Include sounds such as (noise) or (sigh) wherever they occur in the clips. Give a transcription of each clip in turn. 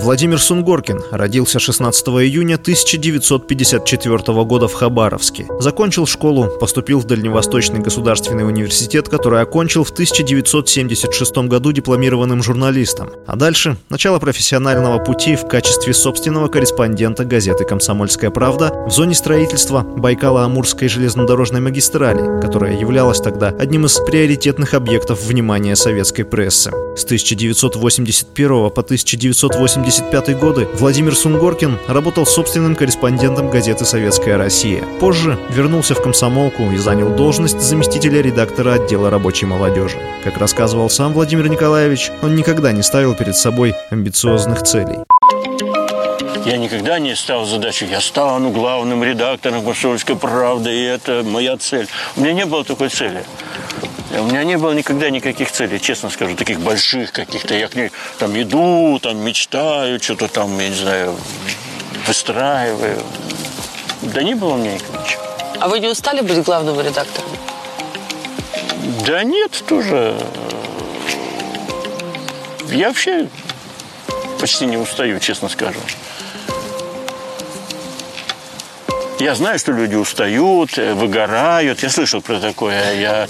Владимир Сунгоркин родился 16 июня 1954 года в Хабаровске. Закончил школу, поступил в Дальневосточный государственный университет, который окончил в 1976 году дипломированным журналистом. А дальше – начало профессионального пути в качестве собственного корреспондента газеты «Комсомольская правда» в зоне строительства Байкало-Амурской железнодорожной магистрали, которая являлась тогда одним из приоритетных объектов внимания советской прессы. С 1981 по 1980 1975 годы Владимир Сунгоркин работал собственным корреспондентом газеты «Советская Россия». Позже вернулся в комсомолку и занял должность заместителя редактора отдела рабочей молодежи. Как рассказывал сам Владимир Николаевич, он никогда не ставил перед собой амбициозных целей. Я никогда не ставил задачу, я стану главным редактором «Комсомольской правды», и это моя цель. У меня не было такой цели. У меня не было никогда никаких целей, честно скажу, таких больших каких-то. Я к ней там иду, там мечтаю, что-то там, я не знаю, выстраиваю. Да не было у меня ничего. А вы не устали быть главным редактором? Да нет, тоже. Я вообще почти не устаю, честно скажу. Я знаю, что люди устают, выгорают. Я слышал про такое. Я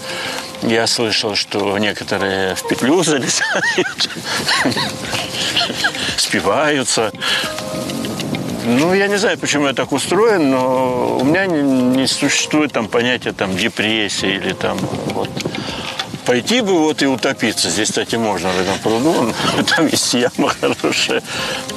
я слышал, что некоторые в петлю залезают, спиваются. Ну, я не знаю, почему я так устроен, но у меня не, не существует там понятия там депрессии или там вот пойти бы вот и утопиться. Здесь, кстати, можно в этом пруду. Там есть яма хорошая.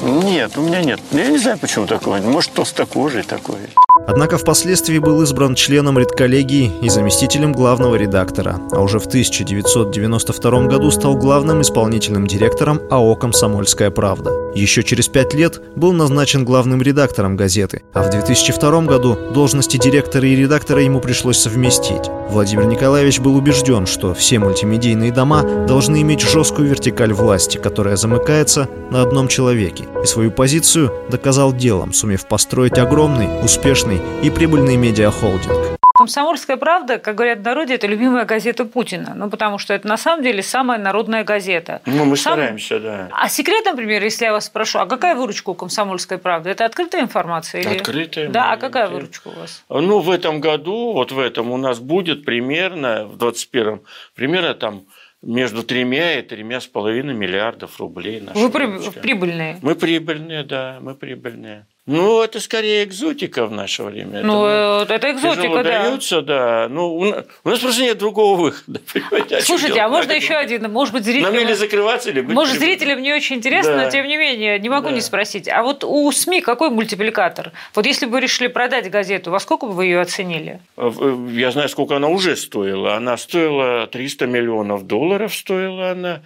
Нет, у меня нет. Я не знаю, почему такое. Может, толстокожий такой. Однако впоследствии был избран членом редколлегии и заместителем главного редактора, а уже в 1992 году стал главным исполнительным директором АО «Комсомольская правда». Еще через пять лет был назначен главным редактором газеты, а в 2002 году должности директора и редактора ему пришлось совместить. Владимир Николаевич был убежден, что все мультимедийные дома должны иметь жесткую вертикаль власти, которая замыкается на одном человеке, и свою позицию доказал делом, сумев построить огромный, успешный и прибыльный медиахолдинг. «Комсомольская правда», как говорят в народе, это любимая газета Путина. Ну, потому что это на самом деле самая народная газета. Ну, мы Сам... стараемся, да. А секрет, например, если я вас спрошу, а какая выручка у «Комсомольской правды»? Это открытая информация? Или... Открытая. Да, а какая выручка у вас? Ну, в этом году, вот в этом у нас будет примерно, в 21-м, примерно там между тремя и тремя с половиной миллиардов рублей. Вы прибыльные? Мы прибыльные, да, мы прибыльные. Ну, это скорее экзотика в наше время. Ну, это, это экзотика, да. Дается, да. Ну, у нас просто нет другого выхода. (laughs) Слушайте, а можно еще один? Может быть, зрителям... Нам или закрываться, или быть Может, зрителям не очень интересно, да. но тем не менее, не могу да. не спросить. А вот у СМИ какой мультипликатор? Вот если бы вы решили продать газету, во сколько бы вы ее оценили? Э, я знаю, сколько она уже стоила. Она стоила 300 миллионов долларов, стоила она.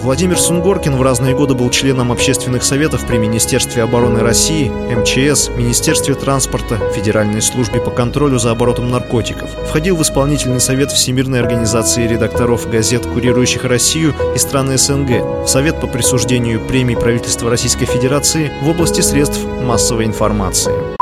Владимир Сунгоркин в разные годы был членом общественных советов при Министерстве обороны России, МЧС, Министерстве транспорта, Федеральной службе по контролю за оборотом наркотиков. Входил в исполнительный совет Всемирной организации редакторов газет, курирующих Россию и страны СНГ, в Совет по присуждению премий правительства Российской Федерации в области средств массовой информации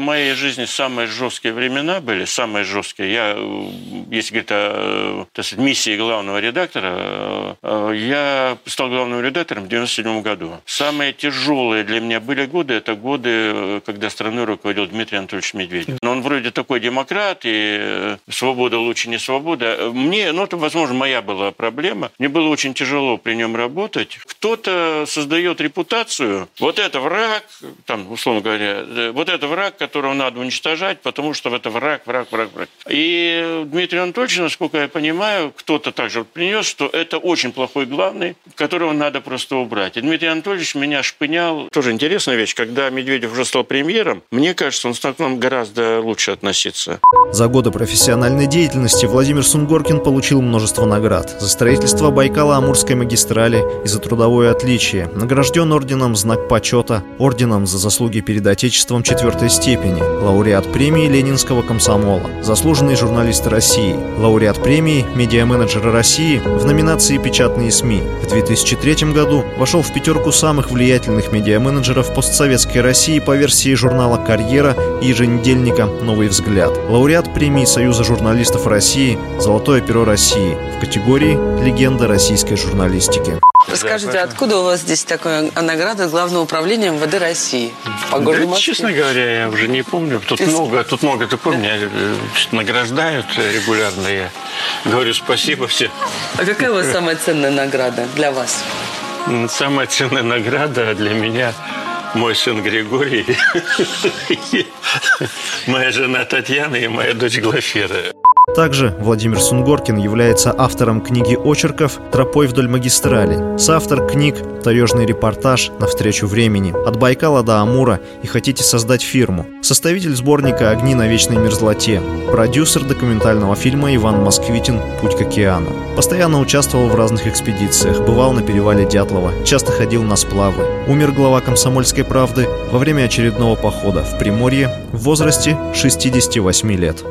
моей жизни самые жесткие времена были, самые жесткие. Я, э, если говорить о так сказать, миссии главного редактора, э, я стал главным редактором в 1997 году. Самые тяжелые для меня были годы, это годы, э, когда страной руководил Дмитрий Анатольевич Медведев. Но он вроде такой демократ, и свобода лучше не свобода. Мне, ну это, возможно, моя была проблема. Мне было очень тяжело при нем работать. Кто-то создает репутацию, вот это враг, там, условно говоря, вот это враг, которого надо уничтожать, потому что это враг, враг, враг, враг. И Дмитрий Анатольевич, насколько я понимаю, кто-то также принес, что это очень плохой главный, которого надо просто убрать. И Дмитрий Анатольевич меня шпынял. Тоже интересная вещь, когда Медведев уже стал премьером, мне кажется, он стал к нам гораздо лучше относиться. За годы профессиональной деятельности Владимир Сунгоркин получил множество наград. За строительство Байкала-Амурской магистрали и за трудовое отличие. Награжден орденом «Знак почета», орденом за заслуги перед Отечеством четвертой степени, степени, лауреат премии Ленинского комсомола, заслуженный журналист России, лауреат премии Медиаменеджера России в номинации «Печатные СМИ». В 2003 году вошел в пятерку самых влиятельных медиаменеджеров постсоветской России по версии журнала «Карьера» и еженедельника «Новый взгляд». Лауреат премии Союза журналистов России «Золотое перо России» в категории «Легенда российской журналистики». Расскажите, да, откуда у вас здесь такая награда Главного управления МВД России? По городу да, честно говоря, я уже не помню. Тут Честно? много, тут много, ты помнишь, меня э, награждают регулярно. Я говорю спасибо всем. А какая у вас самая ценная награда для вас? Самая ценная награда для меня мой сын Григорий, (laughs) моя жена Татьяна и моя дочь Глафира. Также Владимир Сунгоркин является автором книги очерков. «Тропой вдоль магистрали», соавтор книг «Таежный репортаж», «Навстречу времени», «От Байкала до Амура» и «Хотите создать фирму», составитель сборника «Огни на вечной мерзлоте», продюсер документального фильма Иван Москвитин «Путь к океану». Постоянно участвовал в разных экспедициях, бывал на перевале Дятлова, часто ходил на сплавы. Умер глава «Комсомольской правды» во время очередного похода в Приморье в возрасте 68 лет.